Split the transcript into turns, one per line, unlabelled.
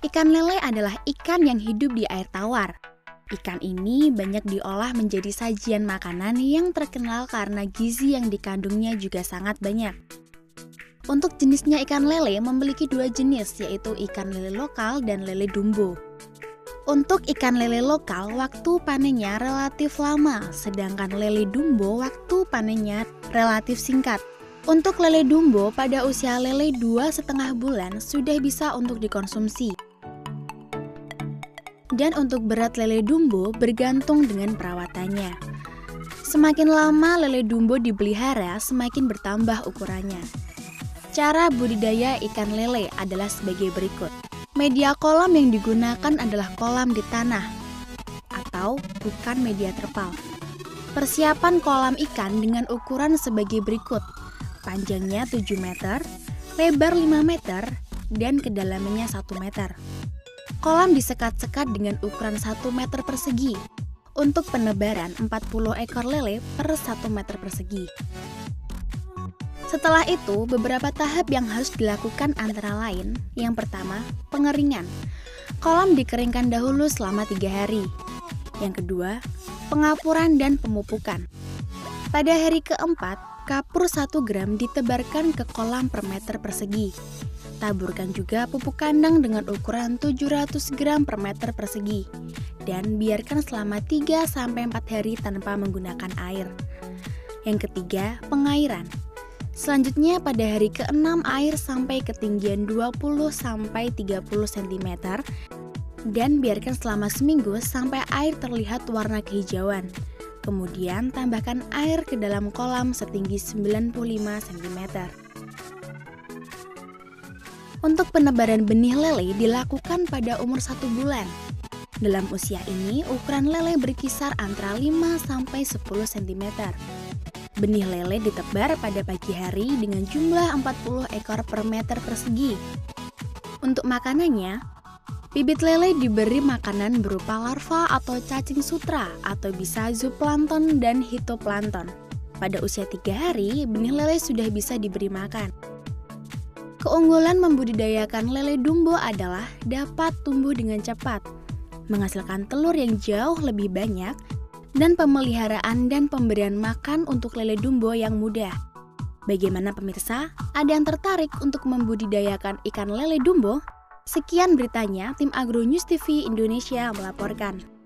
Ikan lele adalah ikan yang hidup di air tawar. Ikan ini banyak diolah menjadi sajian makanan yang terkenal karena gizi yang dikandungnya juga sangat banyak. Untuk jenisnya ikan lele memiliki dua jenis yaitu ikan lele lokal dan lele dumbo. Untuk ikan lele lokal, waktu panennya relatif lama, sedangkan lele dumbo waktu panennya relatif singkat. Untuk lele dumbo pada usia lele dua setengah bulan sudah bisa untuk dikonsumsi. Dan untuk berat lele dumbo bergantung dengan perawatannya. Semakin lama lele dumbo dipelihara, semakin bertambah ukurannya. Cara budidaya ikan lele adalah sebagai berikut. Media kolam yang digunakan adalah kolam di tanah atau bukan media terpal. Persiapan kolam ikan dengan ukuran sebagai berikut. Panjangnya 7 meter, lebar 5 meter, dan kedalamannya 1 meter. Kolam disekat-sekat dengan ukuran 1 meter persegi untuk penebaran 40 ekor lele per 1 meter persegi. Setelah itu, beberapa tahap yang harus dilakukan antara lain. Yang pertama, pengeringan. Kolam dikeringkan dahulu selama tiga hari. Yang kedua, pengapuran dan pemupukan. Pada hari keempat, kapur 1 gram ditebarkan ke kolam per meter persegi. Taburkan juga pupuk kandang dengan ukuran 700 gram per meter persegi. Dan biarkan selama 3-4 hari tanpa menggunakan air. Yang ketiga, pengairan. Selanjutnya pada hari ke-6 air sampai ketinggian 20-30 cm dan biarkan selama seminggu sampai air terlihat warna kehijauan. Kemudian tambahkan air ke dalam kolam setinggi 95 cm. Untuk penebaran benih lele dilakukan pada umur satu bulan. Dalam usia ini, ukuran lele berkisar antara 5 sampai 10 cm. Benih lele ditebar pada pagi hari dengan jumlah 40 ekor per meter persegi. Untuk makanannya, bibit lele diberi makanan berupa larva atau cacing sutra atau bisa zooplankton dan hitoplankton. Pada usia tiga hari, benih lele sudah bisa diberi makan. Keunggulan membudidayakan lele dumbo adalah dapat tumbuh dengan cepat, menghasilkan telur yang jauh lebih banyak, dan pemeliharaan dan pemberian makan untuk lele dumbo yang mudah. Bagaimana pemirsa? Ada yang tertarik untuk membudidayakan ikan lele dumbo? Sekian beritanya, tim Agro News TV Indonesia melaporkan.